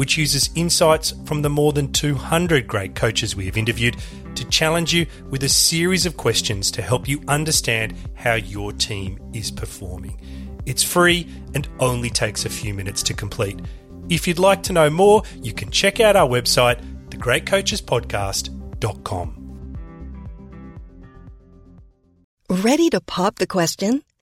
which uses insights from the more than 200 great coaches we have interviewed to challenge you with a series of questions to help you understand how your team is performing. It's free and only takes a few minutes to complete. If you'd like to know more, you can check out our website, thegreatcoachespodcast.com. Ready to pop the question?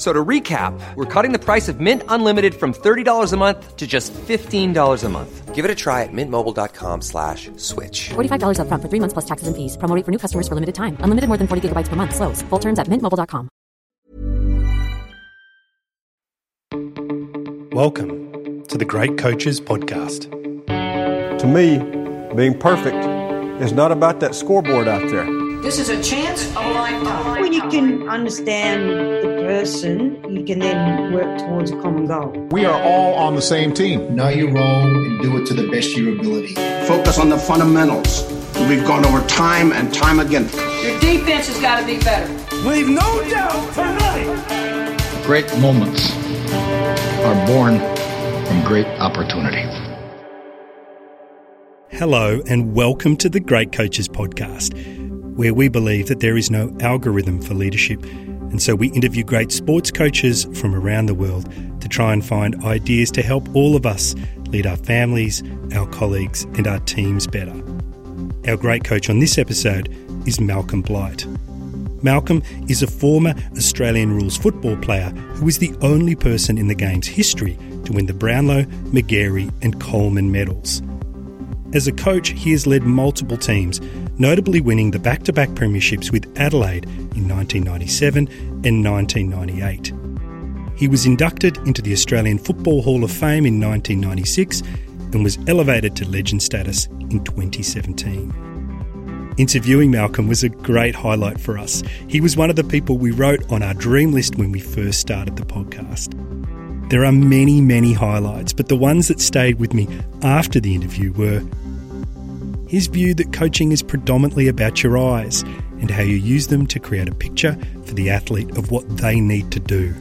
F- So to recap, we're cutting the price of Mint Unlimited from $30 a month to just $15 a month. Give it a try at mintmobile.com slash switch. $45 upfront for three months plus taxes and fees. Promo rate for new customers for limited time. Unlimited more than 40 gigabytes per month. Slows. Full terms at mintmobile.com. Welcome to the Great Coaches Podcast. To me, being perfect is not about that scoreboard out there. This is a chance of a lifetime. When you can understand the person, you can then work towards a common goal. We are all on the same team. Know your role and do it to the best of your ability. Focus on the fundamentals. We've gone over time and time again. Your defense has got to be better. Leave no doubt tonight. Great moments are born from great opportunity. Hello, and welcome to the Great Coaches Podcast, where we believe that there is no algorithm for leadership. And so we interview great sports coaches from around the world to try and find ideas to help all of us lead our families, our colleagues, and our teams better. Our great coach on this episode is Malcolm Blight. Malcolm is a former Australian rules football player who is the only person in the game's history to win the Brownlow, Magarey, and Coleman medals. As a coach, he has led multiple teams, notably winning the back to back premierships with Adelaide in 1997 and 1998. He was inducted into the Australian Football Hall of Fame in 1996 and was elevated to legend status in 2017. Interviewing Malcolm was a great highlight for us. He was one of the people we wrote on our dream list when we first started the podcast. There are many, many highlights, but the ones that stayed with me after the interview were his view that coaching is predominantly about your eyes and how you use them to create a picture for the athlete of what they need to do.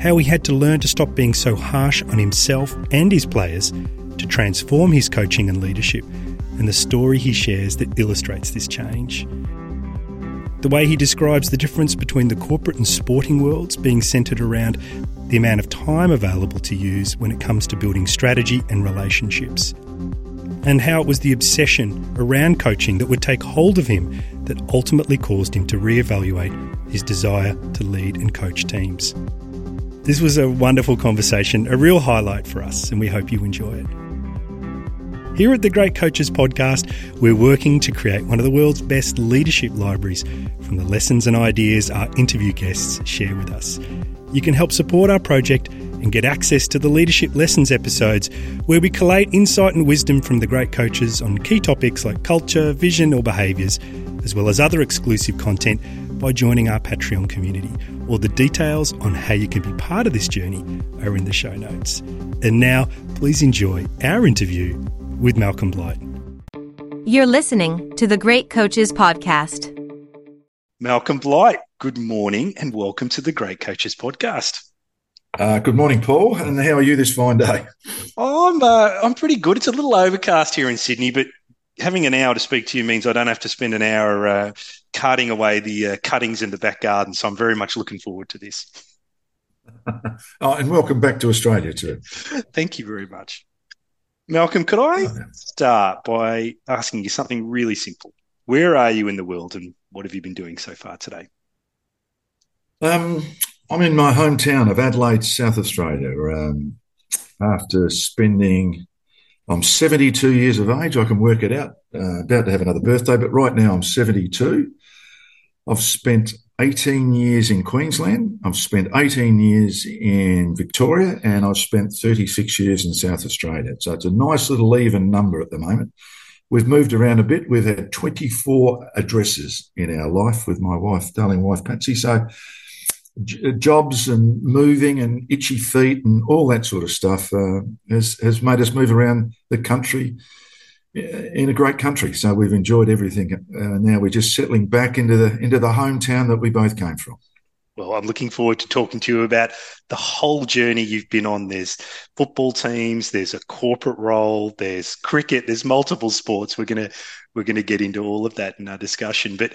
How he had to learn to stop being so harsh on himself and his players to transform his coaching and leadership, and the story he shares that illustrates this change. The way he describes the difference between the corporate and sporting worlds being centred around the amount of time available to use when it comes to building strategy and relationships. And how it was the obsession around coaching that would take hold of him that ultimately caused him to reevaluate his desire to lead and coach teams. This was a wonderful conversation, a real highlight for us, and we hope you enjoy it. Here at the Great Coaches Podcast, we're working to create one of the world's best leadership libraries from the lessons and ideas our interview guests share with us. You can help support our project and get access to the Leadership Lessons episodes, where we collate insight and wisdom from the great coaches on key topics like culture, vision, or behaviours, as well as other exclusive content by joining our Patreon community. All the details on how you can be part of this journey are in the show notes. And now, please enjoy our interview with Malcolm Blight. You're listening to the Great Coaches Podcast. Malcolm Blight, good morning and welcome to the Great Coaches Podcast. Uh, good morning, Paul. And how are you this fine day? Oh, I'm uh, I'm pretty good. It's a little overcast here in Sydney, but having an hour to speak to you means I don't have to spend an hour uh, carting away the uh, cuttings in the back garden. So I'm very much looking forward to this. oh, and welcome back to Australia too. Thank you very much. Malcolm, could I start by asking you something really simple? Where are you in the world and what have you been doing so far today? Um, I'm in my hometown of Adelaide, South Australia. Um, after spending I'm 72 years of age. I can work it out. Uh, about to have another birthday, but right now I'm 72. I've spent 18 years in Queensland. I've spent 18 years in Victoria, and I've spent 36 years in South Australia. So it's a nice little even number at the moment. We've moved around a bit. We've had 24 addresses in our life with my wife, darling wife Patsy. So jobs and moving and itchy feet and all that sort of stuff uh, has has made us move around the country uh, in a great country. So we've enjoyed everything. Uh, now we're just settling back into the into the hometown that we both came from. Well, I'm looking forward to talking to you about the whole journey you've been on. There's football teams, there's a corporate role, there's cricket, there's multiple sports. We're gonna we're gonna get into all of that in our discussion. But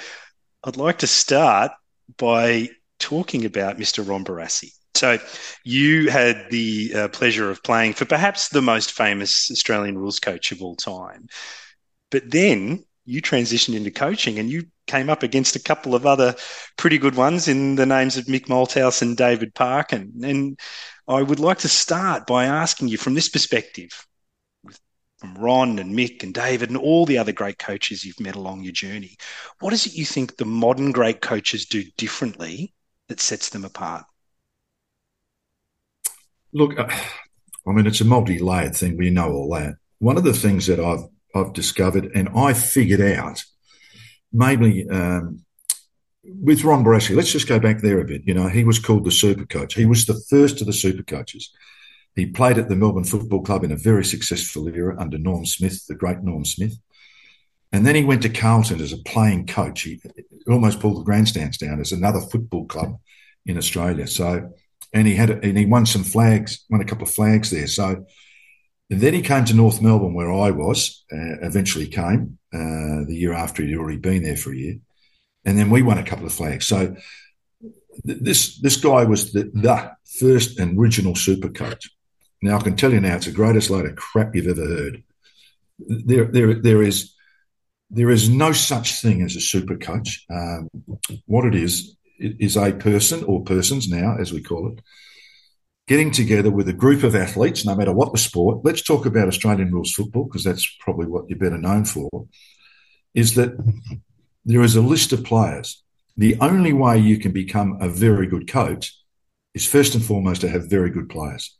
I'd like to start by talking about Mr. Ron Barassi. So, you had the uh, pleasure of playing for perhaps the most famous Australian rules coach of all time. But then you transitioned into coaching and you came up against a couple of other pretty good ones in the names of Mick Malthouse and David Parkin. And I would like to start by asking you from this perspective, from Ron and Mick and David and all the other great coaches you've met along your journey, what is it you think the modern great coaches do differently that sets them apart? Look, uh, I mean, it's a multi-layered thing. We know all that. One of the things that I've I've discovered and I figured out, mainly um, with Ron Barassi. Let's just go back there a bit. You know, he was called the super coach. He was the first of the super coaches. He played at the Melbourne Football Club in a very successful era under Norm Smith, the great Norm Smith. And then he went to Carlton as a playing coach. He almost pulled the grandstands down as another football club in Australia. So, and he had and he won some flags, won a couple of flags there. So, and then he came to North Melbourne, where I was. Uh, eventually, came uh, the year after he'd already been there for a year, and then we won a couple of flags. So, th- this this guy was the, the first and original super coach. Now I can tell you now, it's the greatest load of crap you've ever heard. There, there, there is there is no such thing as a super coach. Um, what it is is a person or persons now, as we call it, getting together with a group of athletes, no matter what the sport. Let's talk about Australian rules football because that's probably what you're better known for. Is that there is a list of players. The only way you can become a very good coach is first and foremost to have very good players.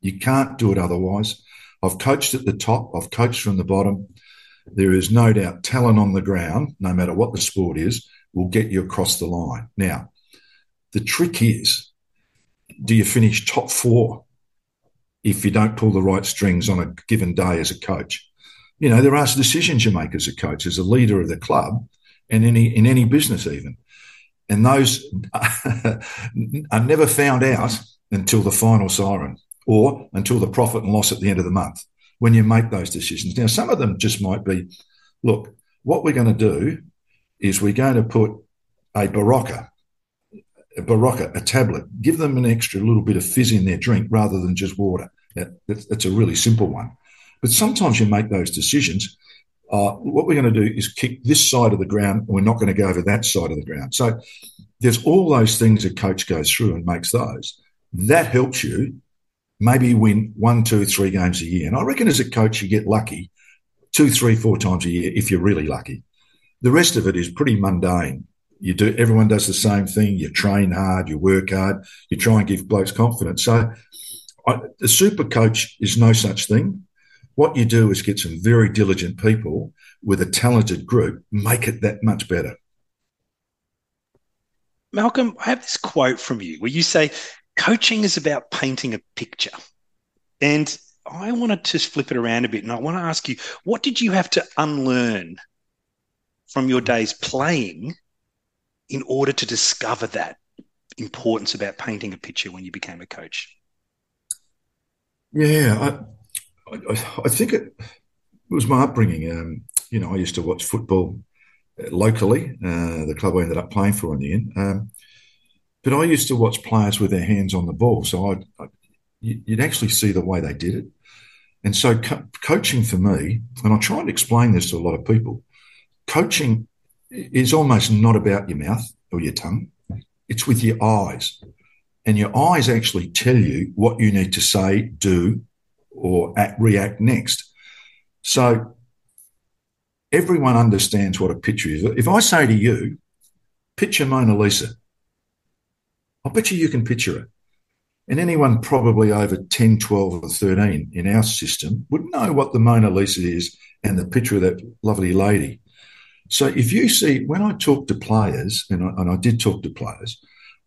You can't do it otherwise. I've coached at the top. I've coached from the bottom there is no doubt talent on the ground, no matter what the sport is, will get you across the line. Now, the trick is do you finish top four if you don't pull the right strings on a given day as a coach? You know, there are decisions you make as a coach, as a leader of the club, and any in any business even. And those are never found out until the final siren or until the profit and loss at the end of the month when you make those decisions. Now, some of them just might be, look, what we're going to do is we're going to put a Berocca, a Berocca, a tablet, give them an extra little bit of fizz in their drink rather than just water. That, that's, that's a really simple one. But sometimes you make those decisions. Uh, what we're going to do is kick this side of the ground. We're not going to go over that side of the ground. So there's all those things a coach goes through and makes those. That helps you maybe win one, two, three games a year. And I reckon as a coach, you get lucky two, three, four times a year if you're really lucky. The rest of it is pretty mundane. You do, everyone does the same thing. You train hard, you work hard, you try and give blokes confidence. So I, the super coach is no such thing. What you do is get some very diligent people with a talented group, make it that much better. Malcolm, I have this quote from you where you say, coaching is about painting a picture. And I wanted to flip it around a bit and I want to ask you, what did you have to unlearn from your days playing in order to discover that importance about painting a picture when you became a coach? Yeah, I, I, I think it, was my upbringing. Um, You know, I used to watch football locally, uh, the club I ended up playing for in the end. Um, but I used to watch players with their hands on the ball. So I'd, I'd, you'd actually see the way they did it. And so co- coaching for me, and I try and explain this to a lot of people, coaching is almost not about your mouth or your tongue. It's with your eyes. And your eyes actually tell you what you need to say, do, or act, react next. So everyone understands what a picture is. If I say to you, picture Mona Lisa, I'll bet you you can picture it. And anyone probably over 10, 12, or 13 in our system would know what the Mona Lisa is and the picture of that lovely lady. So if you see, when I talk to players, and I, and I did talk to players,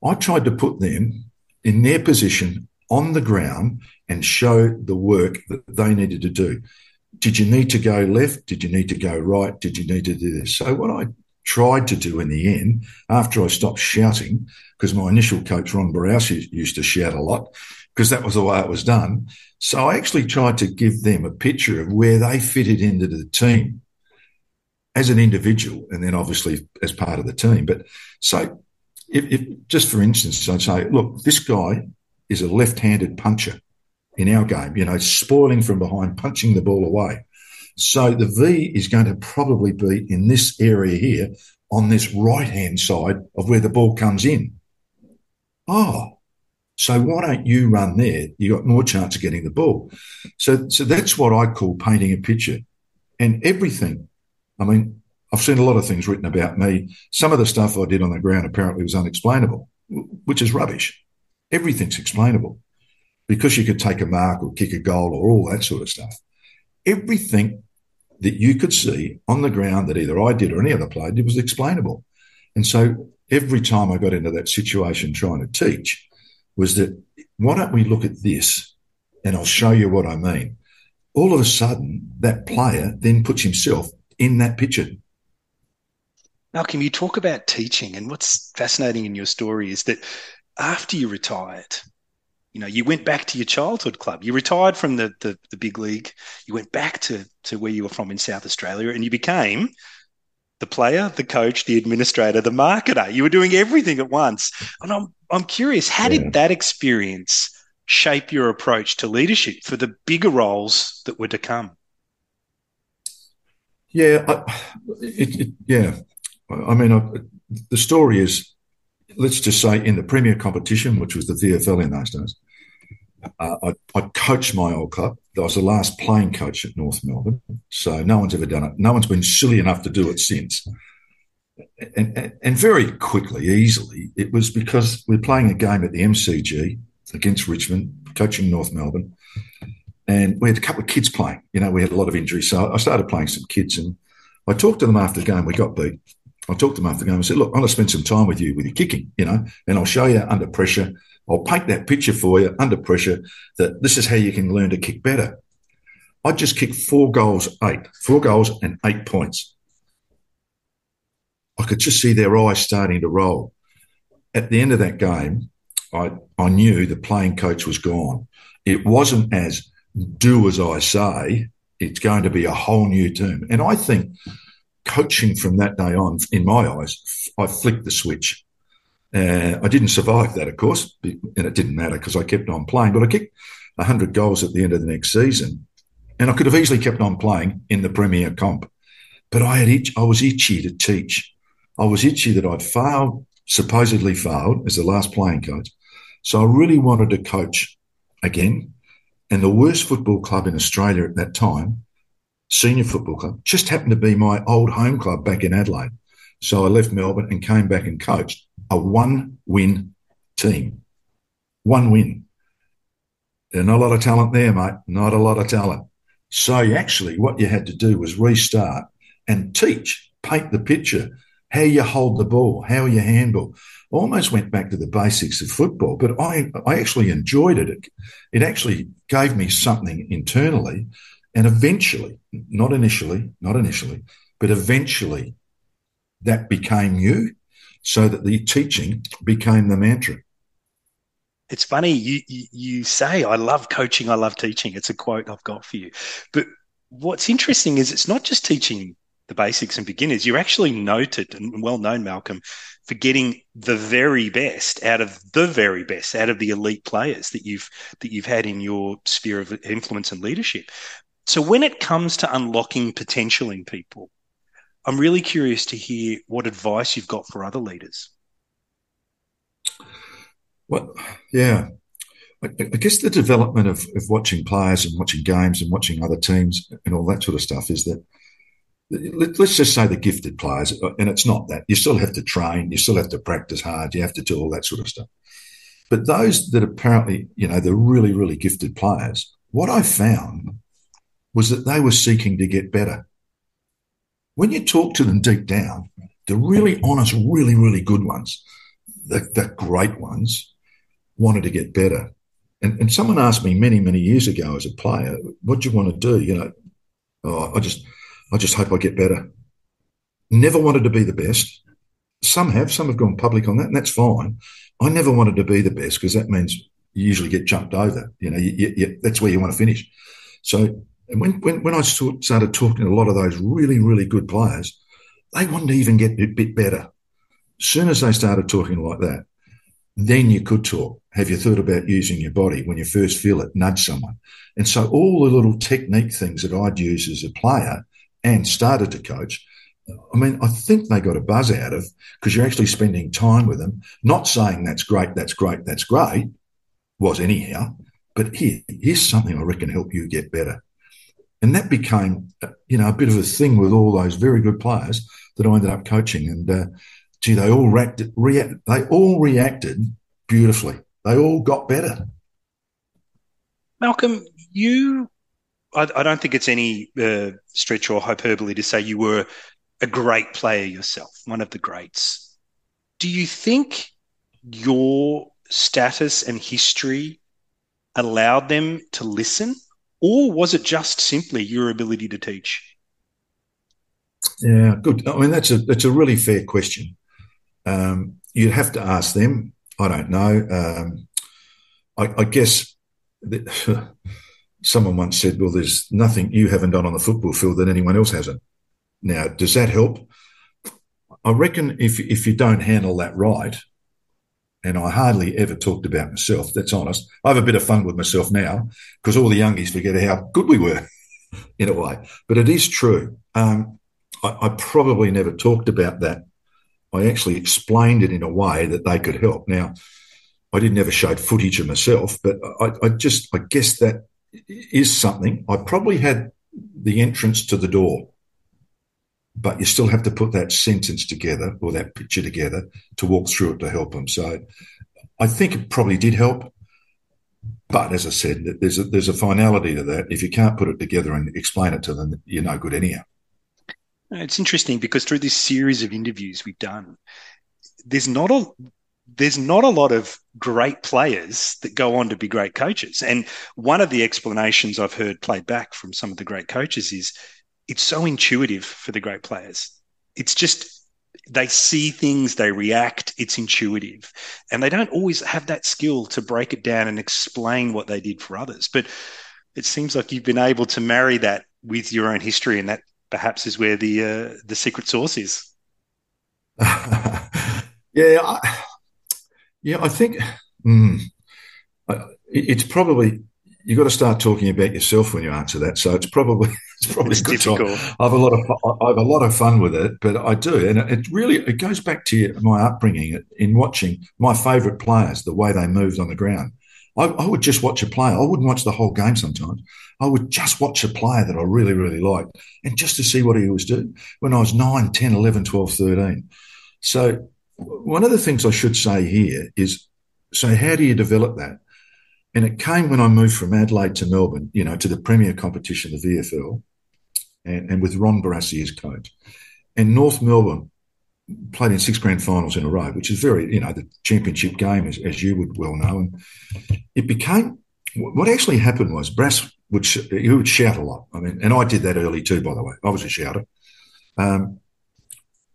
I tried to put them in their position on the ground and show the work that they needed to do. Did you need to go left? Did you need to go right? Did you need to do this? So what I tried to do in the end, after I stopped shouting, because my initial coach, Ron Barassi, used to shout a lot, because that was the way it was done. So I actually tried to give them a picture of where they fitted into the team as an individual, and then obviously as part of the team. But so, if, if just for instance, I'd say, look, this guy is a left-handed puncher in our game, you know, spoiling from behind, punching the ball away. So the V is going to probably be in this area here on this right hand side of where the ball comes in. Oh, so why don't you run there? You got more chance of getting the ball. So, so that's what I call painting a picture. And everything, I mean, I've seen a lot of things written about me. Some of the stuff I did on the ground apparently was unexplainable, which is rubbish. Everything's explainable because you could take a mark or kick a goal or all that sort of stuff. Everything that you could see on the ground that either I did or any other player did was explainable. And so every time I got into that situation trying to teach was that why don't we look at this and I'll show you what I mean. All of a sudden, that player then puts himself in that picture. Malcolm, you talk about teaching, and what's fascinating in your story is that after you retired, you know, you went back to your childhood club. You retired from the, the, the big league. You went back to, to where you were from in South Australia and you became the player, the coach, the administrator, the marketer. You were doing everything at once. And I'm, I'm curious, how yeah. did that experience shape your approach to leadership for the bigger roles that were to come? Yeah, I, it, it, yeah. I mean, I, the story is, let's just say, in the premier competition, which was the VFL in those days, uh, I, I, coached my old club. I was the last playing coach at North Melbourne, so no one's ever done it. No one's been silly enough to do it since. And, and, and very quickly, easily, it was because we're playing a game at the MCG against Richmond, coaching North Melbourne, and we had a couple of kids playing. You know, we had a lot of injuries, so I started playing some kids, and I talked to them after the game. We got beat. I talked to them after the game. I said, "Look, I want to spend some time with you with your kicking, you know, and I'll show you under pressure." I'll paint that picture for you under pressure that this is how you can learn to kick better. I just kicked four goals, eight, four goals and eight points. I could just see their eyes starting to roll. At the end of that game, I, I knew the playing coach was gone. It wasn't as do as I say, it's going to be a whole new team. And I think coaching from that day on, in my eyes, I flicked the switch. Uh, I didn't survive that, of course, and it didn't matter because I kept on playing. But I kicked 100 goals at the end of the next season, and I could have easily kept on playing in the Premier Comp. But I had itch, I was itchy to teach. I was itchy that I'd failed, supposedly failed as the last playing coach. So I really wanted to coach again. And the worst football club in Australia at that time, senior football club, just happened to be my old home club back in Adelaide. So I left Melbourne and came back and coached a one win team. One win. There's not a lot of talent there, mate. Not a lot of talent. So actually, what you had to do was restart and teach, paint the picture, how you hold the ball, how you handle. Almost went back to the basics of football, but I, I actually enjoyed it. it. It actually gave me something internally. And eventually, not initially, not initially, but eventually that became you so that the teaching became the mantra. It's funny you, you, you say I love coaching, I love teaching. It's a quote I've got for you. But what's interesting is it's not just teaching the basics and beginners, you're actually noted and well known, Malcolm, for getting the very best out of the very best out of the elite players that you've that you've had in your sphere of influence and leadership. So when it comes to unlocking potential in people, I'm really curious to hear what advice you've got for other leaders. Well, yeah. I, I guess the development of, of watching players and watching games and watching other teams and all that sort of stuff is that let's just say the gifted players, uh, and it's not that. You still have to train, you still have to practice hard, you have to do all that sort of stuff. But those that apparently, you know, the really, really gifted players, what I found was that they were seeking to get better. When you talk to them deep down, the really honest, really, really good ones, the, the great ones, wanted to get better. And, and someone asked me many, many years ago as a player, what do you want to do? You know, oh, I just, I just hope I get better. Never wanted to be the best. Some have, some have gone public on that, and that's fine. I never wanted to be the best because that means you usually get jumped over. You know, you, you, that's where you want to finish. So when, when, when I started talking to a lot of those really, really good players, they wanted to even get a bit better. As soon as they started talking like that, then you could talk. Have you thought about using your body when you first feel it? Nudge someone. And so all the little technique things that I'd use as a player and started to coach, I mean, I think they got a buzz out of because you're actually spending time with them, not saying that's great, that's great, that's great, was anyhow, but here, here's something I reckon help you get better. And that became, you know, a bit of a thing with all those very good players that I ended up coaching. And uh, gee, they all reacted, react, they all reacted beautifully. They all got better. Malcolm, you I, I don't think it's any uh, stretch or hyperbole to say you were a great player yourself, one of the greats. Do you think your status and history allowed them to listen, or was it just simply your ability to teach? Yeah, good. I mean, that's a that's a really fair question. Um, you'd have to ask them. I don't know. Um, I, I, guess that, someone once said, well, there's nothing you haven't done on the football field that anyone else hasn't. Now, does that help? I reckon if, if you don't handle that right, and I hardly ever talked about myself, that's honest. I have a bit of fun with myself now because all the youngies forget how good we were in a way. But it is true. Um, I, I probably never talked about that. I actually explained it in a way that they could help. Now, I didn't ever show footage of myself, but I, I just, I guess that is something. I probably had the entrance to the door, but you still have to put that sentence together or that picture together to walk through it to help them. So I think it probably did help. But as I said, there's a, there's a finality to that. If you can't put it together and explain it to them, you're no good anyhow. It's interesting because through this series of interviews we've done, there's not a there's not a lot of great players that go on to be great coaches. And one of the explanations I've heard played back from some of the great coaches is it's so intuitive for the great players. It's just they see things, they react, it's intuitive. And they don't always have that skill to break it down and explain what they did for others. But it seems like you've been able to marry that with your own history, and that perhaps is where the uh, the secret sauce is. yeah, I, yeah, I think mm, it's probably you've got to start talking about yourself when you answer that. So it's probably it's probably it's good difficult. Time. I have a lot of I have a lot of fun with it, but I do, and it really it goes back to my upbringing in watching my favourite players, the way they moved on the ground. I, I, would just watch a player. I wouldn't watch the whole game sometimes. I would just watch a player that I really, really liked and just to see what he was doing when I was 9, 10, 11, 12, 13. So one of the things I should say here is so how do you develop that? And it came when I moved from Adelaide to Melbourne, you know, to the premier competition, the VFL, and, and with Ron Barassi as coach. And North Melbourne played in six grand finals in a row, which is very, you know, the championship game, as, as you would well know. And it became what actually happened was Brass would he would shout a lot. I mean, and I did that early too, by the way. I was a shouter. Um,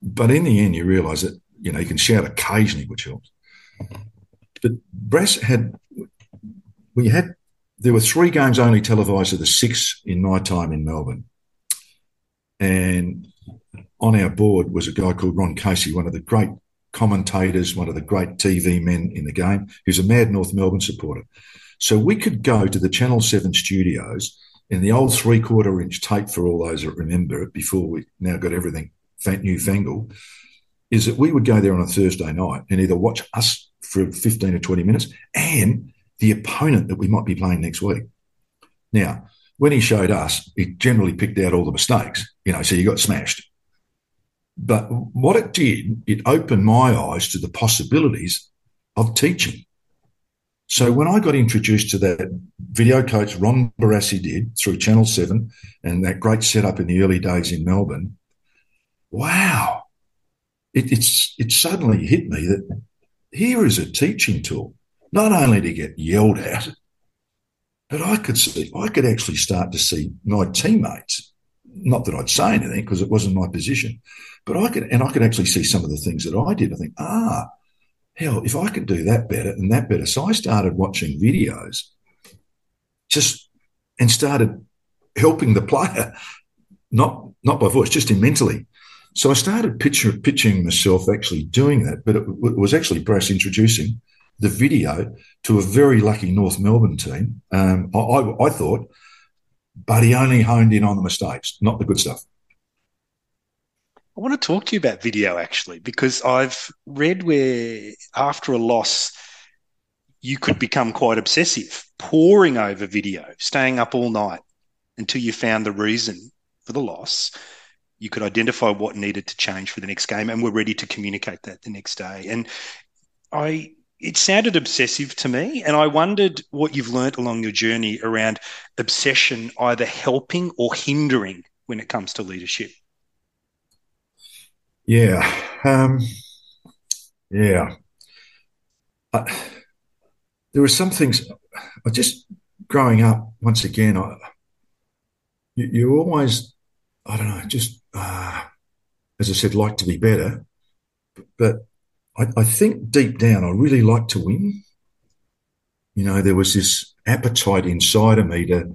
but in the end, you realise that you know, you can shout occasionally, which helps. But Brass had, we had, there were three games only televised of the six in my time in Melbourne. And on our board was a guy called Ron Casey, one of the great commentators, one of the great TV men in the game, who's a mad North Melbourne supporter. So we could go to the Channel 7 studios in the old three quarter inch tape for all those that remember it before we now got everything newfangled, is that we would go there on a Thursday night and either watch us for 15 or 20 minutes and the opponent that we might be playing next week. Now, when he showed us, he generally picked out all the mistakes, you know, so you got smashed. But what it did, it opened my eyes to the possibilities of teaching. So when I got introduced to that video coach Ron Barassi did through Channel 7 and that great setup in the early days in Melbourne, wow, it, it's, it suddenly hit me that here is a teaching tool, not only to get yelled at, but I could see, I could actually start to see my teammates, not that I'd say anything because it wasn't my position, but I could, and I could actually see some of the things that I did. I think, ah, hell, if I could do that better and that better. So I started watching videos just and started helping the player, not, not by voice, just in mentally. So I started picture, pitching myself actually doing that, but it, it was actually Brass introducing the video to a very lucky North Melbourne team. Um, I, I, thought, but he only honed in on the mistakes, not the good stuff. I want to talk to you about video actually, because I've read where after a loss, you could become quite obsessive, poring over video, staying up all night until you found the reason for the loss. You could identify what needed to change for the next game and were ready to communicate that the next day. And I it sounded obsessive to me. And I wondered what you've learnt along your journey around obsession either helping or hindering when it comes to leadership. Yeah. Um, yeah. I, there were some things I just growing up once again, I, you, you always, I don't know, just, uh, as I said, like to be better, but I, I think deep down, I really like to win. You know, there was this appetite inside of me to,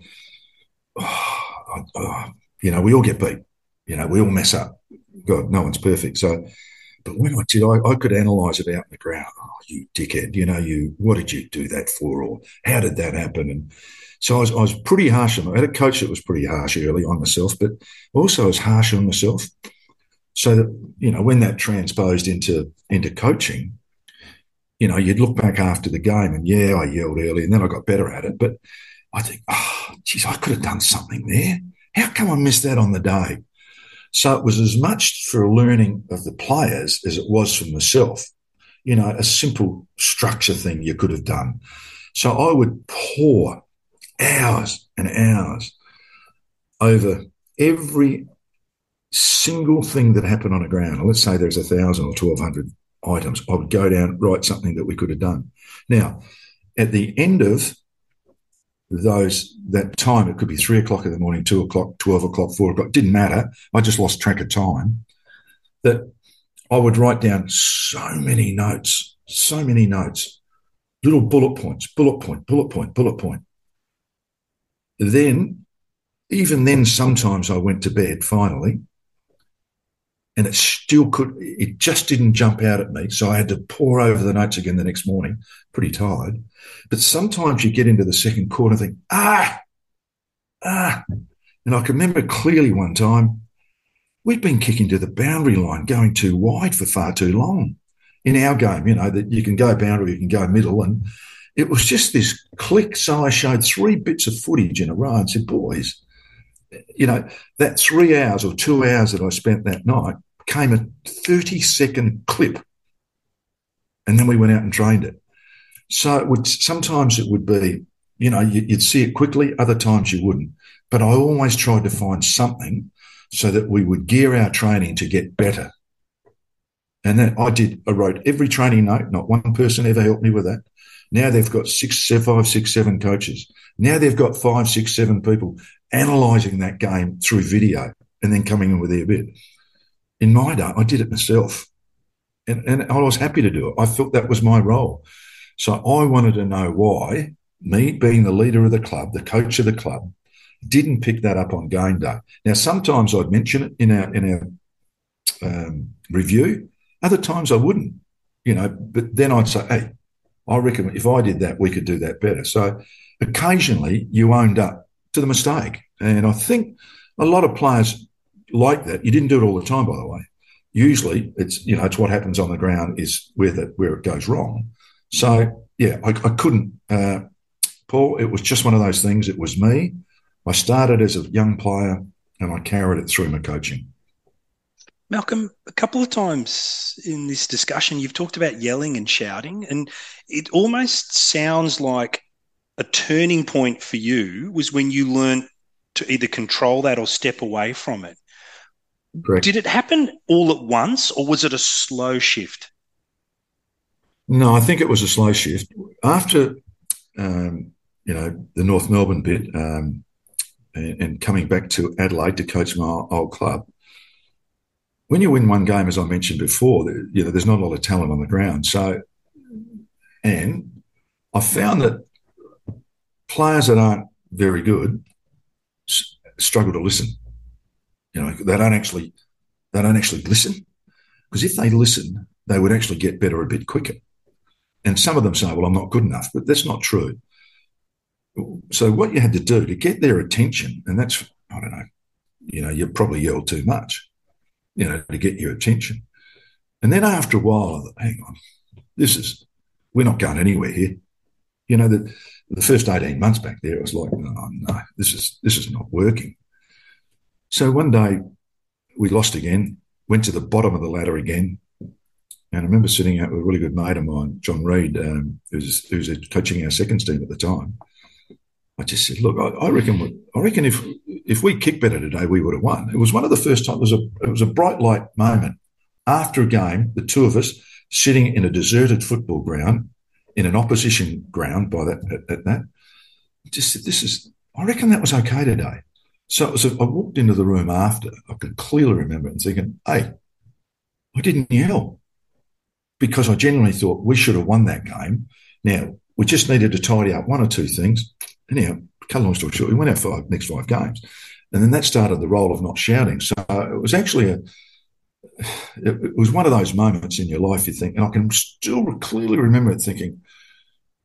oh, oh, you know, we all get beat. You know, we all mess up. God, no one's perfect. So, but when I did, I, I could analyze it out in the ground. Oh, you dickhead, you know, you, what did you do that for? Or how did that happen? And so I was, I was pretty harsh on, I had a coach that was pretty harsh early on myself, but also I was harsh on myself. So that, you know, when that transposed into, into coaching, you know, you'd look back after the game and yeah, I yelled early and then I got better at it. But I think, oh, geez, I could have done something there. How come I missed that on the day? So it was as much for learning of the players as it was for myself. You know, a simple structure thing you could have done. So I would pour hours and hours over every single thing that happened on a ground, let's say there's a thousand or 1200 items, I would go down, write something that we could have done. Now, at the end of those, that time, it could be three o'clock in the morning, two o'clock, 12 o'clock, four o'clock, didn't matter. I just lost track of time that I would write down so many notes, so many notes, little bullet points, bullet point, bullet point, bullet point. Then, even then, sometimes I went to bed finally and it still could, it just didn't jump out at me. So I had to pour over the notes again the next morning, pretty tired. But sometimes you get into the second quarter and think, ah, ah. And I can remember clearly one time we'd been kicking to the boundary line, going too wide for far too long in our game, you know, that you can go boundary, you can go middle. And it was just this click. So I showed three bits of footage in a row and said, boys, you know, that three hours or two hours that I spent that night came a 30 second clip. And then we went out and trained it. So it would, sometimes it would be, you know, you'd see it quickly. Other times you wouldn't. But I always tried to find something so that we would gear our training to get better. And then I did, I wrote every training note. Not one person ever helped me with that. Now they've got six, five, six, seven coaches. Now they've got five, six, seven people analysing that game through video and then coming in with their bit. In my day, I did it myself. And, and I was happy to do it. I felt that was my role. So I wanted to know why me being the leader of the club, the coach of the club, didn't pick that up on game day. Now, sometimes I'd mention it in our, in our um, review. Other times I wouldn't, you know, but then I'd say, hey, I reckon if I did that, we could do that better. So occasionally you owned up to the mistake. And I think a lot of players like that. You didn't do it all the time, by the way. Usually it's, you know, it's what happens on the ground is where that, where it goes wrong. So yeah, I, I couldn't, uh, Paul, it was just one of those things. It was me. I started as a young player and I carried it through my coaching. Malcolm, a couple of times in this discussion, you've talked about yelling and shouting, and it almost sounds like a turning point for you was when you learned to either control that or step away from it. Correct. Did it happen all at once, or was it a slow shift? No, I think it was a slow shift. After, um, you know, the North Melbourne bit um, and, and, coming back to Adelaide to coach my old club, when you win one game, as I mentioned before, you know, there's not a lot of talent on the ground. So, and I found that players that aren't very good struggle to listen. You know, they don't actually they don't actually listen because if they listen, they would actually get better a bit quicker. And some of them say, "Well, I'm not good enough," but that's not true. So what you had to do to get their attention, and that's I don't know, you know, you probably yelled too much you know, to get your attention. And then after a while, hang on, this is, we're not going anywhere here. You know, the, the first 18 months back there, it was like, no, no, this is, this is not working. So one day we lost again, went to the bottom of the ladder again. And I remember sitting out with a really good mate of mine, John Reid, um, who was, who was coaching our seconds team at the time. I just said, look, I, I, reckon, I reckon if if we kicked better today, we would have won. It was one of the first times. It was a it was a bright light moment after a game. The two of us sitting in a deserted football ground in an opposition ground by that at, at that. Just said, this is. I reckon that was okay today. So I walked into the room after. I can clearly remember it and thinking, hey, I didn't yell because I genuinely thought we should have won that game. Now we just needed to tidy up one or two things anyhow, cut a long story short, we went out five next five games, and then that started the role of not shouting. So it was actually a it, it was one of those moments in your life you think, and I can still clearly remember it thinking,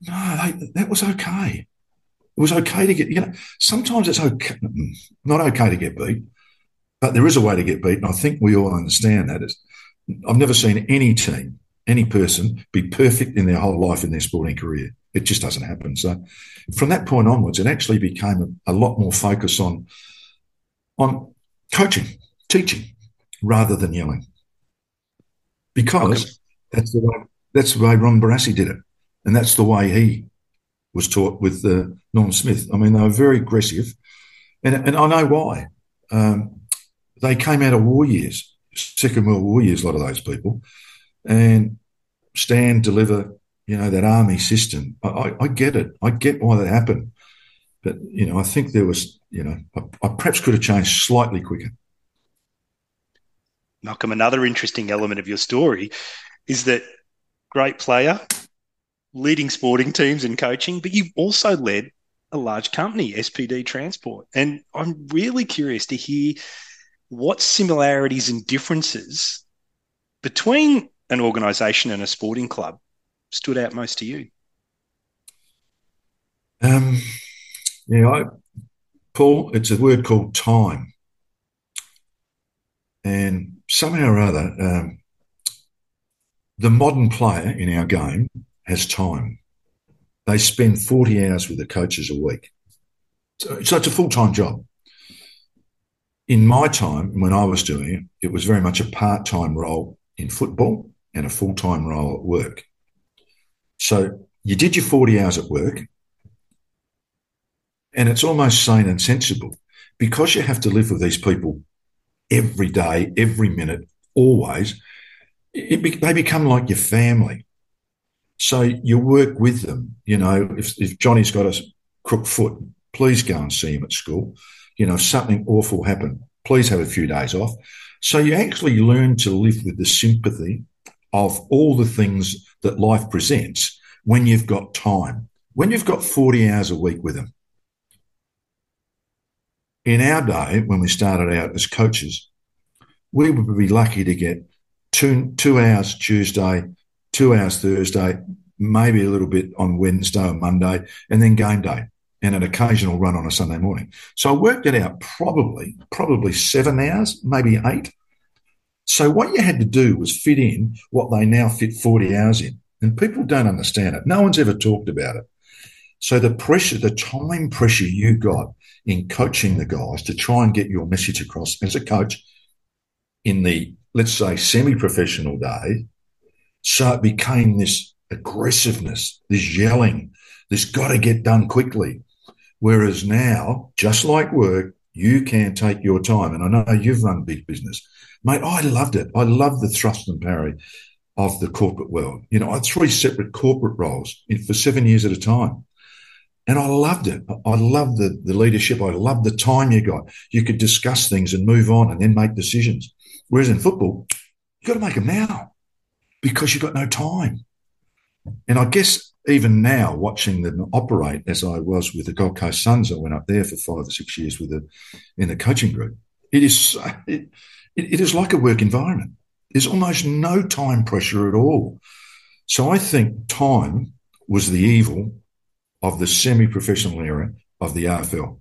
no, they, that was okay. It was okay to get, you know, sometimes it's okay, mm, not okay to get beat, but there is a way to get beat. And I think we all understand that. It's, I've never seen any team, any person be perfect in their whole life in their sporting career. It just doesn't happen. So from that point onwards, it actually became a, a lot more focus on, on coaching, teaching, rather than yelling. Because okay. that's the way that's the way Ron Barassi did it. And that's the way he was taught with uh, Norm Smith. I mean, they were very aggressive. And, and I know why. Um, they came out of war years, Second World War years, a lot of those people. And stand, deliver, you know, that army system. I, I, I, get it. I get why that happened. But, you know, I think there was, you know, I, I perhaps could have changed slightly quicker. Malcolm, another interesting element of your story is that great player, leading sporting teams and coaching, but you've also led a large company, SPD Transport. And I'm really curious to hear what similarities and differences between an organization and a sporting club stood out most to you? Um, yeah, I, Paul, it's a word called time. And somehow or other, um, the modern player in our game has time. They spend 40 hours with the coaches a week. So, so it's a full time job. In my time, when I was doing it, it was very much a part time role in football and a full time role at work. So you did your 40 hours at work, and it's almost sane and sensible because you have to live with these people every day, every minute, always. Be, they become like your family. So you work with them. You know, if, if Johnny's got a crook foot, please go and see him at school. You know, if something awful happened, please have a few days off. So you actually learn to live with the sympathy of all the things that life presents when you've got time, when you've got 40 hours a week with them. In our day, when we started out as coaches, we would be lucky to get two two hours Tuesday, two hours Thursday, maybe a little bit on Wednesday or Monday, and then game day and an occasional run on a Sunday morning. So I worked it out probably, probably seven hours, maybe eight. So what you had to do was fit in what they now fit 40 hours in. And people don't understand it. No one's ever talked about it. So the pressure, the time pressure you got in coaching the guys to try and get your message across as a coach in the, let's say, semi-professional day. So it became this aggressiveness, this yelling, this got to get done quickly. Whereas now, just like work, you can take your time. And I know you've run big business. Mate, I loved it. I love the thrust and parry of the corporate world. You know, I had three separate corporate roles for seven years at a time. And I loved it. I loved the, the leadership. I loved the time you got. You could discuss things and move on and then make decisions. Whereas in football, you've got to make them now because you've got no time. And I guess even now, watching them operate as I was with the Gold Coast Suns, I went up there for five or six years with the in the coaching group. It is it, it is like a work environment. There's almost no time pressure at all. So I think time was the evil of the semi-professional era of the AFL.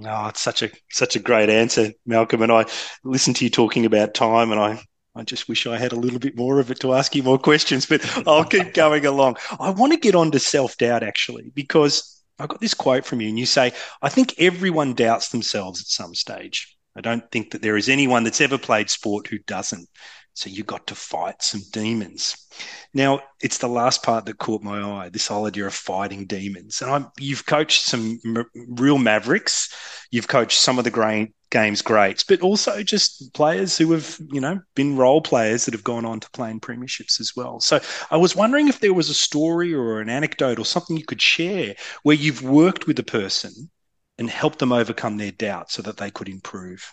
No, it's such a such a great answer, Malcolm. And I listened to you talking about time and I I just wish I had a little bit more of it to ask you more questions, but I'll keep going along. I want to get on to self doubt actually, because I got this quote from you, and you say, I think everyone doubts themselves at some stage. I don't think that there is anyone that's ever played sport who doesn't. So you got to fight some demons. Now, it's the last part that caught my eye this whole idea of fighting demons. And I'm, you've coached some m- real mavericks. You've coached some of the great, games greats, but also just players who have, you know, been role players that have gone on to play in premierships as well. So I was wondering if there was a story or an anecdote or something you could share where you've worked with a person and helped them overcome their doubt so that they could improve.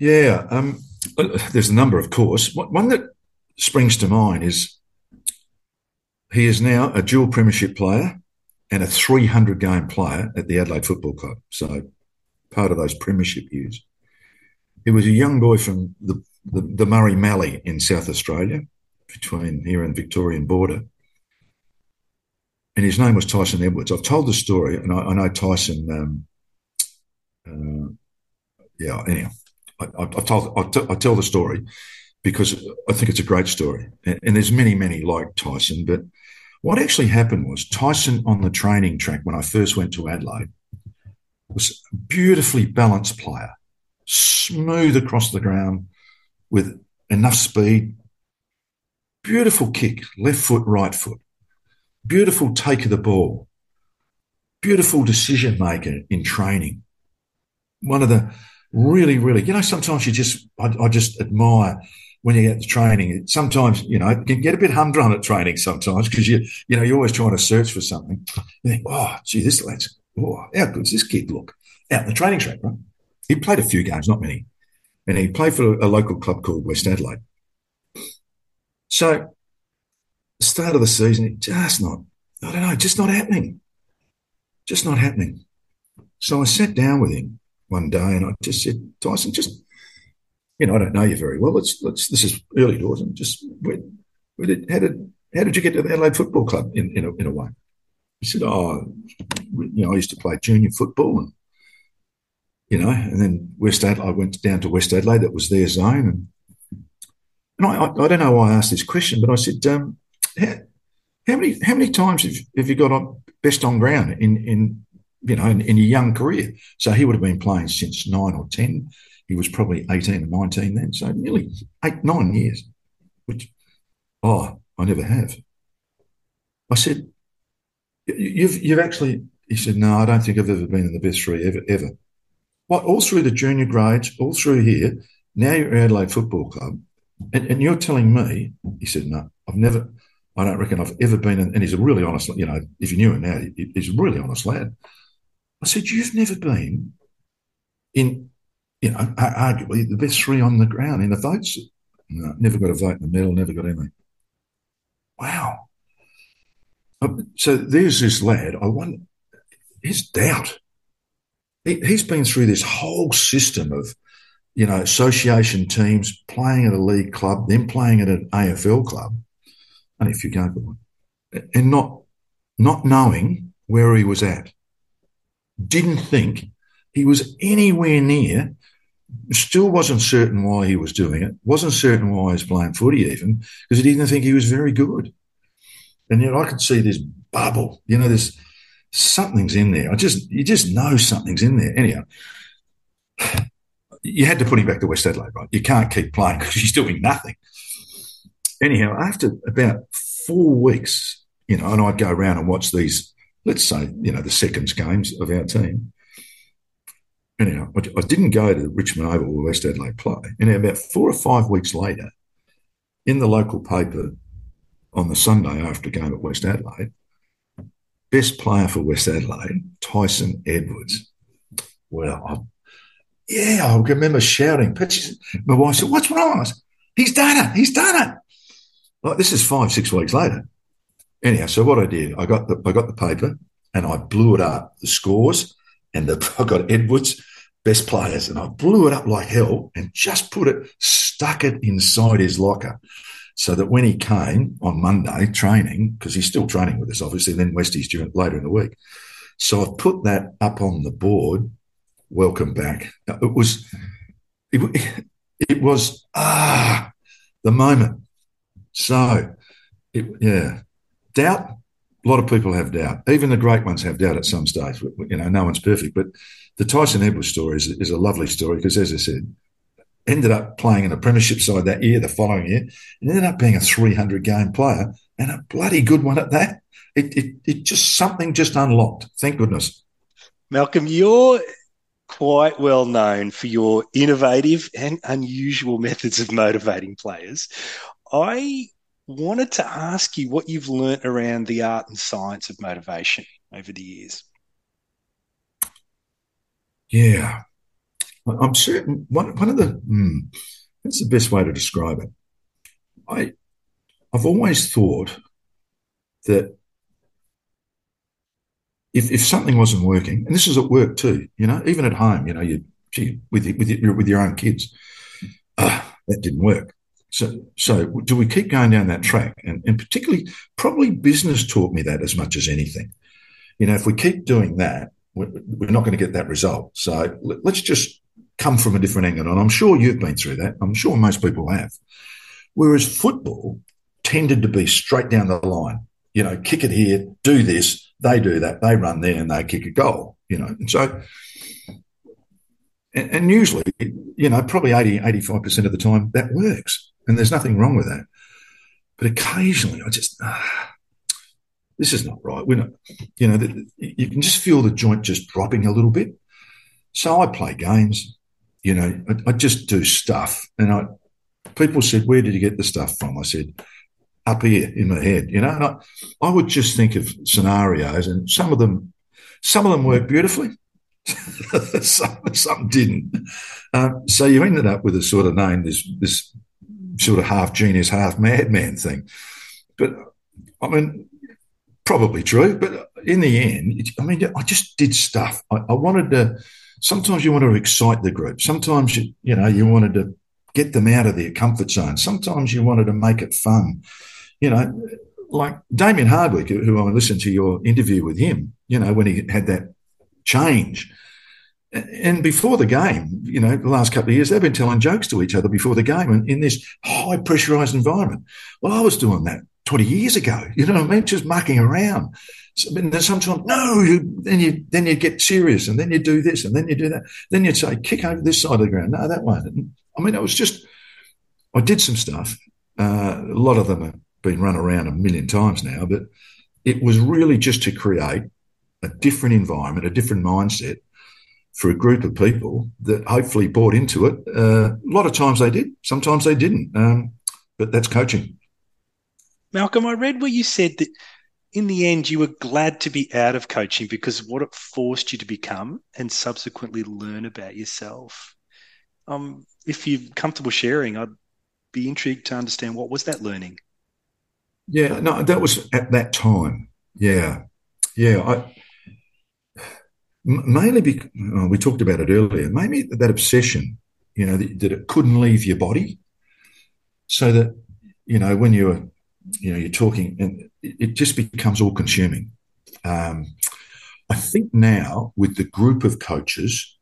Yeah, um, there's a number, of course. One that springs to mind is he is now a dual premiership player and a 300 game player at the Adelaide Football Club. So part of those premiership years. He was a young boy from the, the, the Murray Mallee in South Australia, between here and Victorian border. And his name was Tyson Edwards. I've told the story, and I, I know Tyson. Um, uh, yeah, anyhow, I, told tell the story because I think it's a great story, and there's many, many like Tyson. But what actually happened was Tyson on the training track when I first went to Adelaide was a beautifully balanced player, smooth across the ground with enough speed, beautiful kick, left foot, right foot, beautiful take of the ball, beautiful decision maker in training. One of the really, really, you know, sometimes you just, I, I just admire when you get the training. Sometimes, you know, can get a bit humdrum at training sometimes because you, you know, you're always trying to search for something. You think, oh, gee, this lad's oh, how good's this kid look out in the training track, right? He played a few games, not many. And he played for a local club called West Adelaide. So, start of the season, just not, I don't know, just not happening. Just not happening. So I sat down with him one day and I just said, Tyson, just, you know, I don't know you very well. Let's, let's, this is early doors and just, where, where did, how did, how did you get to the Adelaide Football Club in, in, a, in a way? He said, "Oh, you know, I used to play junior football, and you know, and then West Adelaide. I went down to West Adelaide. That was their zone, and and I, I, I don't know why I asked this question, but I said, um, how, how, many how many times have, have you got on best on ground in in you know in, in your young career? So he would have been playing since nine or ten. He was probably eighteen or nineteen then, so nearly eight nine years. Which, oh, I never have. I said, you've you've actually. He said, no, I don't think I've ever been in the best three ever ever. What all through the junior grades, all through here. Now you're at Adelaide Football Club and, and, you're telling me, he said, no, I've never, I don't reckon I've ever been, in, and he's a really honest, you know, if you knew him now, he, he's a really honest lad. I said, you've never been in, you know, arguably the best three on the ground in the votes. No, never got a vote in the medal, never got anything. Wow. Um, so there's this lad, I wonder, his doubt. He, he's been through this whole system of, you know, association teams playing at a league club, then playing at an AFL club, and if you go for one, and not not knowing where he was at, didn't think he was anywhere near. Still wasn't certain why he was doing it. Wasn't certain why he was playing footy even because he didn't think he was very good. And yet I could see this bubble. You know, there's something's in there. I just you just know something's in there. Anyhow, you had to put him back to West Adelaide, right? You can't keep playing because he's doing nothing. Anyhow, after about four weeks, you know, and I'd go around and watch these, let's say, you know, the seconds games of our team. Anyhow, I, I didn't go to the Richmond Oval or West Adelaide play. And about four or five weeks later, in the local paper on the Sunday after game at West Adelaide, best player for West Adelaide, Tyson Edwards. Well, I yeah, I remember shouting. My wife said, What's wrong? Said, He's done it. He's done it. Like this is five, six weeks later. Anyhow, so what I did, I got the I got the paper and I blew it up, the scores, and the, I got Edwards best players, and I blew it up like hell and just put it, stuck it inside his locker. So that when he came on Monday training, because he's still training with us, obviously, and then Westies during later in the week. So I put that up on the board welcome back. It was, it, it was ah the moment. So, it, yeah, doubt. A lot of people have doubt. Even the great ones have doubt at some stage. You know, no one's perfect. But the Tyson Edwards story is, is a lovely story because, as I said, ended up playing in a premiership side that year, the following year, and ended up being a 300 game player and a bloody good one at that. It, it, it just something just unlocked. Thank goodness. Malcolm, you're quite well known for your innovative and unusual methods of motivating players. I wanted to ask you what you've learnt around the art and science of motivation over the years. Yeah, I'm certain one, one of the hmm, that's the best way to describe it. I I've always thought that if, if something wasn't working, and this is at work too, you know, even at home, you know, you with with your, with your own kids, ah, that didn't work. So so do we keep going down that track? And and particularly, probably business taught me that as much as anything. You know, if we keep doing that, we're, not going to get that result. So let's just come from a different angle. And I'm sure you've been through that. I'm sure most people have. Whereas football tended to be straight down the line. You know, kick it here, do this, they do that. They run there and they kick a goal, you know. And so, and, and usually, you know, probably 80, 85% of the time that works. And there's nothing wrong with that. But occasionally I just, ah, this is not right. We're not, you know, the, you can just feel the joint just dropping a little bit. So I play games, you know, I, I just do stuff. And I, people said, where did you get the stuff from? I said, up here in my head, you know. And I, I would just think of scenarios, and some of them, some of them worked beautifully, some, some didn't. Um, so you ended up with a sort of name, this this sort of half genius, half madman thing. But I mean, probably true. But in the end, I mean, I just did stuff. I, I wanted to. Sometimes you want to excite the group. Sometimes you, you know, you wanted to get them out of their comfort zone. Sometimes you wanted to make it fun. You know, like Damien Hardwick, who I listened to your interview with him, you know, when he had that change. And before the game, you know, the last couple of years, they've been telling jokes to each other before the game and in this high pressurized environment. Well, I was doing that 20 years ago, you know what I mean? Just mucking around. So, and then sometimes, no, you, then you, then you get serious and then you do this and then you do that. Then you'd say, kick over this side of the ground. No, that one. I mean, it was just, I did some stuff. Uh, a lot of them have been run around a million times now, but it was really just to create a different environment, a different mindset for a group of people that hopefully bought into it. Uh, a lot of times they did, sometimes they didn't. Um, but that's coaching. Malcolm, I read where you said that in the end you were glad to be out of coaching because of what it forced you to become and subsequently learn about yourself. Um, if you're comfortable sharing, I'd be intrigued to understand what was that learning. Yeah, no, that was at that time. Yeah, yeah. I mainly because oh, we talked about it earlier. Maybe that obsession, you know, that, that, it couldn't leave your body, so that you know when you're, you know, you're talking, and it just becomes all consuming. Um, I think now with the group of coaches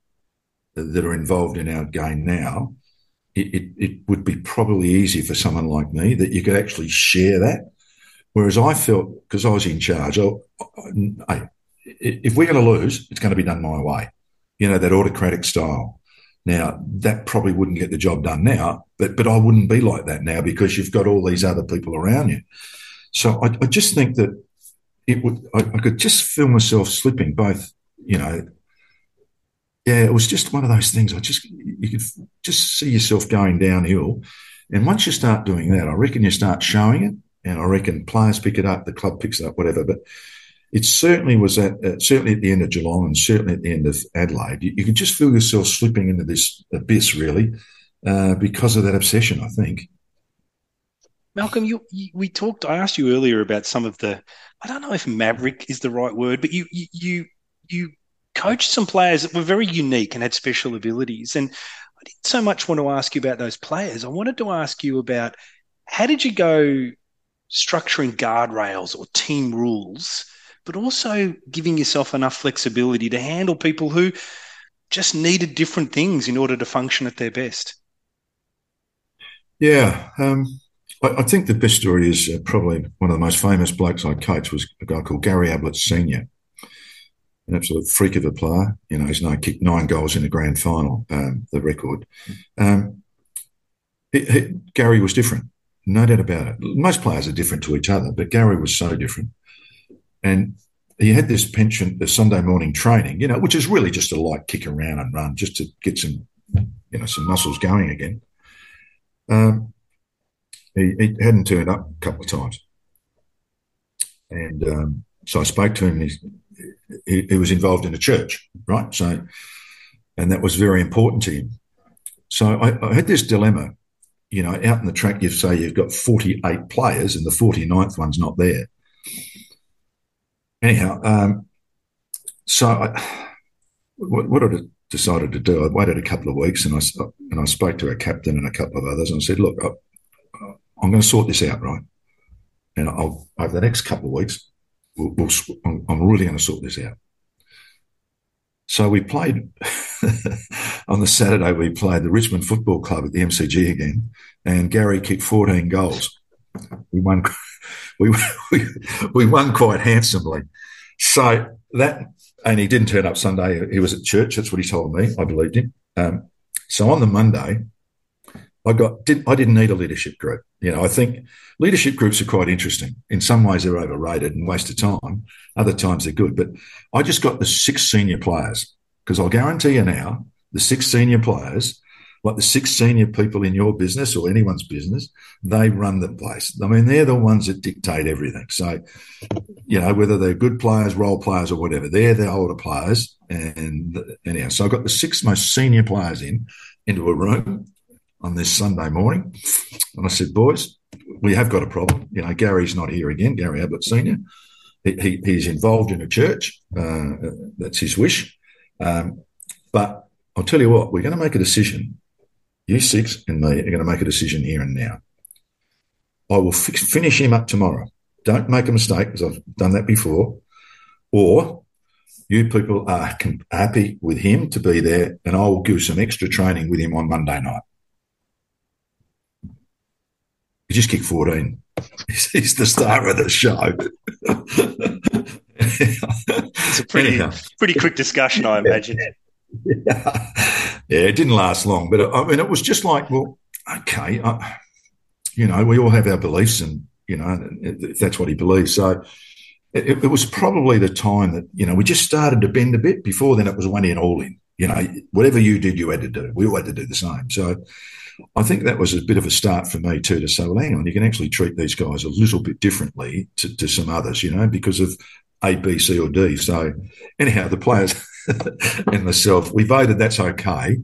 that are involved in our game now, it, it, it would be probably easy for someone like me that you could actually share that. Whereas I felt because I was in charge, I, I, if we're going to lose, it's going to be done my way. You know, that autocratic style. Now, that probably wouldn't get the job done now, but, but I wouldn't be like that now because you've got all these other people around you. So I, I just think that it would, I, I could just feel myself slipping both, you know, yeah, it was just one of those things. I just, you could just see yourself going downhill. And once you start doing that, I reckon you start showing it. And I reckon players pick it up, the club picks it up, whatever. But it certainly was at uh, certainly at the end of Geelong and certainly at the end of Adelaide. You, you could just feel yourself slipping into this abyss, really, uh, because of that obsession. I think. Malcolm, you, you, we talked. I asked you earlier about some of the. I don't know if maverick is the right word, but you you you, you coached some players that were very unique and had special abilities. And I didn't so much want to ask you about those players. I wanted to ask you about how did you go structuring guardrails or team rules but also giving yourself enough flexibility to handle people who just needed different things in order to function at their best. Yeah, um, I, I, think the best story is uh, probably one of the most famous blokes I coached was a guy called Gary Ablett Senior, an absolute freak of a player. You know, he's now kicked nine goals in a grand final, um, the record. Um, Gary was different, no doubt about it. Most players are different to each other, but Gary was so different. And he had this pension, the Sunday morning training, you know, which is really just a light kick around and run just to get some, you know, some muscles going again. Um, he, he, hadn't turned up a couple of times. And um, so I spoke to him. He, he, was involved in a church, right? So, and that was very important to him. So I, I had this dilemma, you know, out in the track, you say you've got 48 players and the 49th one's not there anyhow, um, so I, what, what I decided to do, I waited a couple of weeks and I and I spoke to a captain and a couple of others and said, look, I, am going to sort this out, right? And I'll over the next couple of weeks, we'll, we'll, I'm really going to sort this out. So we played on the Saturday. We played the Richmond Football Club at the MCG again, and Gary kicked 14 goals. We won we, we, we won quite handsomely. So that, and he didn't turn up Sunday. He was at church. That's what he told me. I believed him. Um, so on the Monday, I got did I didn't need a leadership group. You know, I think leadership groups are quite interesting. In some ways, they're overrated and waste of time. Other times, they're good. But I just got the six senior players because I'll guarantee you now, the six senior players like the six senior people in your business or anyone's business, they run the place. I mean, they're the ones that dictate everything. So, you know, whether they're good players, role players, or whatever, they're the older players. And anyhow, so I got the six most senior players in into a room on this Sunday morning, and I said, boys, we have got a problem. You know, Gary's not here again. Gary Ablett Senior. He, he, he's involved in a church. Uh, that's his wish. Um, but I'll tell you what, we're going to make a decision you six and me are going to make a decision here and now. I will fix, finish him up tomorrow. don't make a mistake because I've done that before, or you people are happy with him to be there, and I will give some extra training with him on Monday night. He just kicked 14. He's the star of the show. it's a pretty, pretty quick discussion, I imagine. Yeah. yeah, it didn't last long, but I mean, it was just like, well, okay, I, you know, we all have our beliefs, and you know, that's what he believes. So it, it, was probably the time that you know we just started to bend a bit. Before then, it was one in, all in. You know, whatever you did, you had to do. We all had to do the same. So I think that was a bit of a start for me too. To say, well, hang on, you can actually treat these guys a little bit differently to, to some others. You know, because of A, B, C, or D. So anyhow, the players and myself, we voted that's okay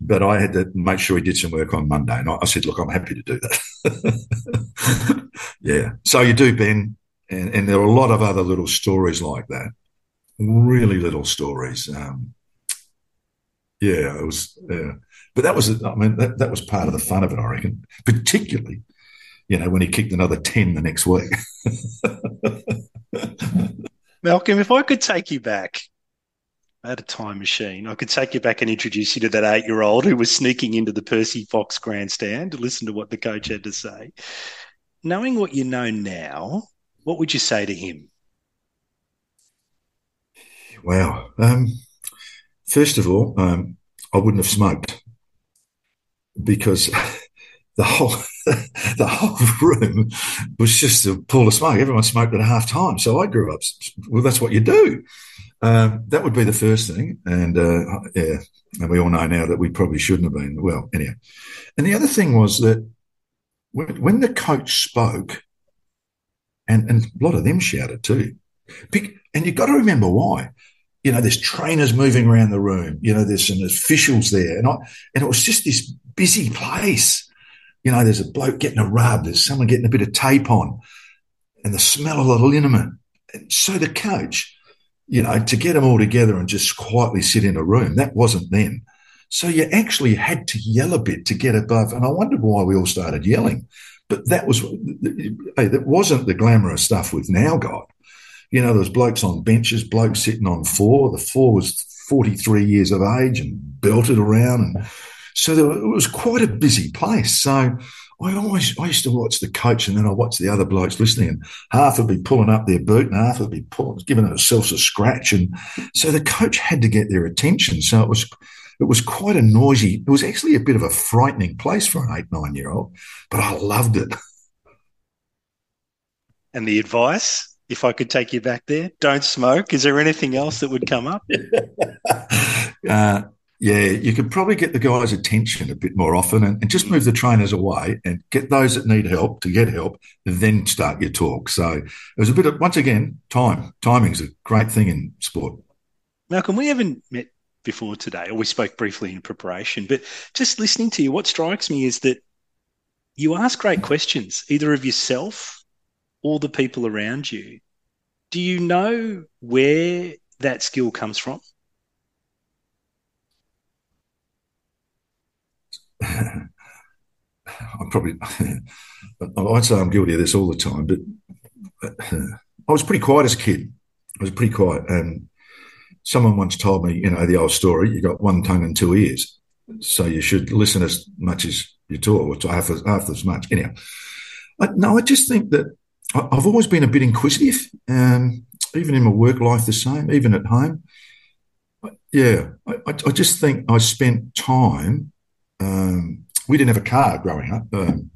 but I had to make sure he did some work on Monday. And I said, look, I'm happy to do that. yeah. So you do, Ben. And, and, there are a lot of other little stories like that. Really little stories. Um, yeah, it was, yeah. But that was, I mean, that, that was part of the fun of it, I reckon. Particularly, you know, when he kicked another 10 the next week. Malcolm, if I could take you back I had a time machine. I could take you back and introduce you to that eight year old who was sneaking into the Percy Fox grandstand to listen to what the coach had to say. Knowing what you know now, what would you say to him? Wow. Um, first of all, um, I wouldn't have smoked because the whole the whole room was just a pool of smoke. Everyone smoked at half time. So I grew up. Well, that's what you do. Um, that would be the first thing, and uh, yeah, and we all know now that we probably shouldn't have been. Well, anyhow, and the other thing was that when, when the coach spoke, and, and a lot of them shouted too, and you've got to remember why. You know, there's trainers moving around the room. You know, there's some officials there, and I and it was just this busy place. You know, there's a bloke getting a rub, there's someone getting a bit of tape on, and the smell of the liniment. And so the coach you know, to get them all together and just quietly sit in a room, that wasn't then. So you actually had to yell a bit to get above. And I wondered why we all started yelling. But that was, hey, that wasn't the glamorous stuff we've now got. You know, there's blokes on benches, blokes sitting on four. The four was 43 years of age and belted around. And so there, it was quite a busy place. So I always I used to watch the coach and then I watch the other blokes listening, and half would be pulling up their boot and half would be pulling, giving themselves a scratch, and so the coach had to get their attention. So it was it was quite a noisy. It was actually a bit of a frightening place for an eight nine year old, but I loved it. And the advice, if I could take you back there, don't smoke. Is there anything else that would come up? uh, yeah, you could probably get the guys' attention a bit more often and, and, just move the trainers away and get those that need help to get help, and then start your talk. So it was a bit of, once again, time. Timing is a great thing in sport. Malcolm, we haven't met before today, or we spoke briefly in preparation, but just listening to you, what strikes me is that you ask great questions, either of yourself or the people around you. Do you know where that skill comes from? I'm probably, I'd say I'm guilty of this all the time, but I was pretty quiet as a kid. I was pretty quiet. And someone once told me, you know, the old story, you got one tongue and two ears. So you should listen as much as you talk, or half as, half as much. Anyhow, I, no, I just think that I, have always been a bit inquisitive, um, even in my work life, the same, even at home. Yeah, I, I just think I spent time um, we didn't have a car growing up. Um,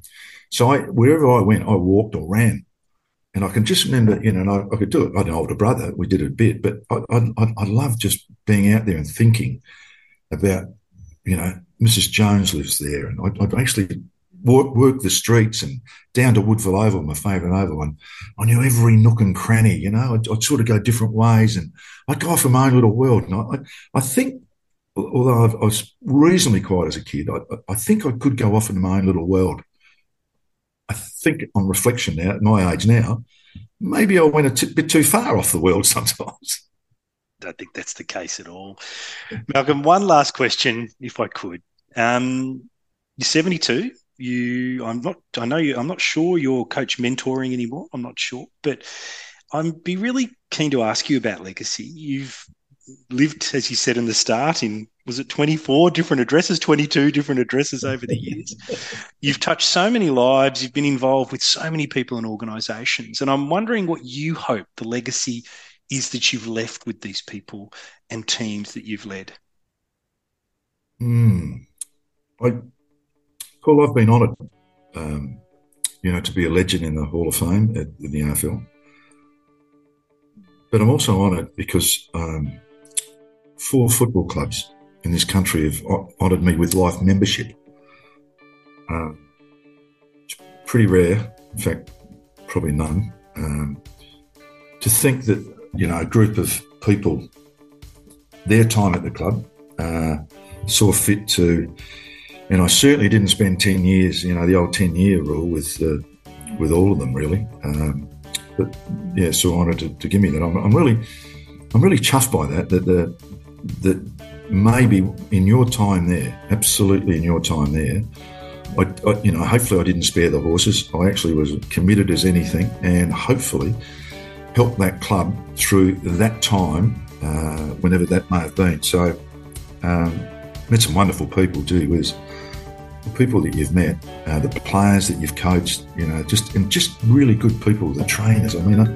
so I, wherever I went, I walked or ran. And I can just remember, you know, I, I, could do it. I had an older brother. We did it a bit, but I, I, I love just being out there and thinking about, you know, Mrs. Jones lives there. And I, I'd actually work, work the streets and down to Woodville Oval, my favourite oval. And I knew every nook and cranny, you know, I'd, I'd, sort of go different ways and I'd go off in my own little world. And I, I think although I was reasonably quiet as a kid, I, I, think I could go off in my own little world. I think on reflection now, at my age now, maybe I went a t- bit too far off the world sometimes. I don't think that's the case at all. Malcolm, one last question, if I could. Um, you're 72, You, I'm not. I know you. I'm not sure you're coach mentoring anymore. I'm not sure, but I'd be really keen to ask you about legacy. You've lived, as you said in the start, in was it 24 different addresses, 22 different addresses over the years. You've touched so many lives. You've been involved with so many people and organisations, and I'm wondering what you hope the legacy is that you've left with these people and teams that you've led. Hmm. I, Paul, I've been honoured, um, you know, to be a legend in the Hall of Fame at, in the AFL. But I'm also honoured because um, four football clubs in this country have honoured me with life membership. Uh, it's pretty rare, in fact, probably none. Um, to think that you know a group of people, their time at the club, uh, saw fit to, and I certainly didn't spend ten years, you know, the old ten year rule with uh, with all of them really. Um, but yeah, so honoured to, to, give me that. I'm, I'm, really, I'm really chuffed by that. That the that maybe in your time there, absolutely in your time there, I, I, you know, hopefully I didn't spare the horses. I actually was committed as anything, and hopefully helped that club through that time, uh, whenever that may have been. So, um, met some wonderful people too. Was the people that you've met, uh, the players that you've coached, you know, just and just really good people, the trainers. I mean, I,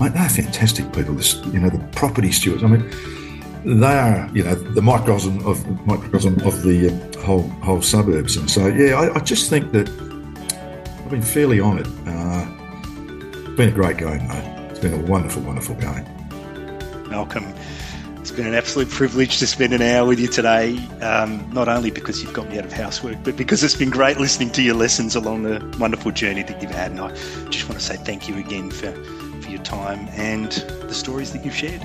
mate, they're fantastic people. you know, the property stewards. I mean they are, you know, the microcosm of microcosm of the uh, whole whole suburbs. And so, yeah, I, I just think that I've been fairly honoured. Uh, it's been a great game, mate. It's been a wonderful, wonderful game. Malcolm, it's been an absolute privilege to spend an hour with you today. Um, not only because you've got me out of housework, but because it's been great listening to your lessons along the wonderful journey that you've had. And I just want to say thank you again for, for your time and the stories that you've shared.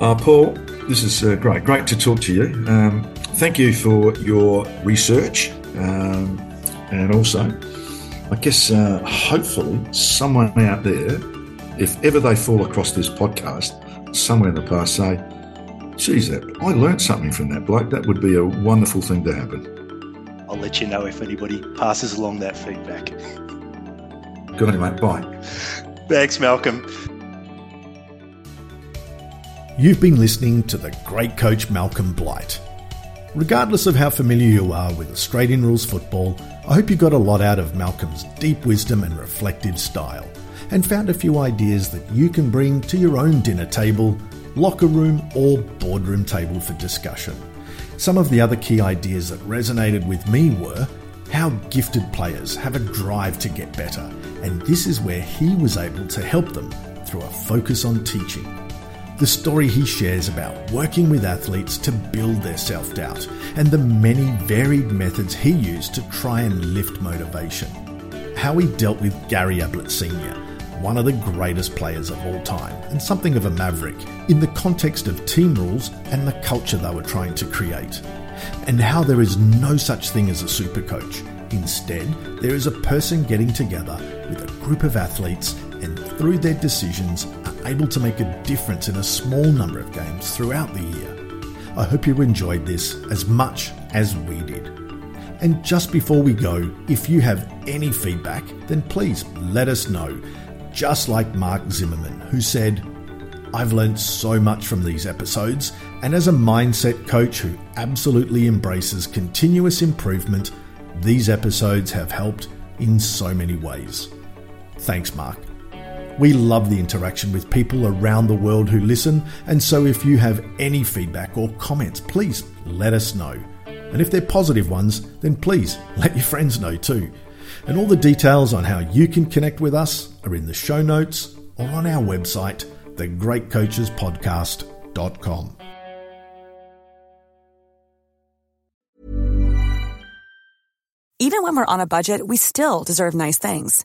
Uh, Paul, this is uh, great. Great to talk to you. Um, thank you for your research. Um, and also, I guess, uh, hopefully, someone out there, if ever they fall across this podcast, somewhere in the past say, geez, that, I learned something from that bloke. That would be a wonderful thing to happen. I'll let you know if anybody passes along that feedback. Good on you, mate. Bye. Thanks, Malcolm. You've been listening to the great coach Malcolm Blight. Regardless of how familiar you are with Australian rules football, I hope you got a lot out of Malcolm's deep wisdom and reflective style, and found a few ideas that you can bring to your own dinner table, locker room, or boardroom table for discussion. Some of the other key ideas that resonated with me were how gifted players have a drive to get better, and this is where he was able to help them through a focus on teaching the story he shares about working with athletes to build their self doubt, and the many varied methods he used to try and lift motivation. How he dealt with Gary Ablett Sr., one of the greatest players of all time, and something of a maverick, in the context of team rules and the culture they were trying to create. And how there is no such thing as a super coach. Instead, there is a person getting together with a group of athletes and through their decisions are able to make a difference in a small number of games throughout the year. I hope you enjoyed this as much as we did. And just before we go, if you have any feedback, then please let us know. Just like Mark Zimmerman, who said, I've learned so much from these episodes, and as a mindset coach who absolutely embraces continuous improvement, these episodes have helped in so many ways. Thanks, Mark. We love the interaction with people around the world who listen, and so if you have any feedback or comments, please let us know. And if they're positive ones, then please let your friends know too. And all the details on how you can connect with us are in the show notes or on our website, thegreatcoachespodcast.com. Even when we're on a budget, we still deserve nice things.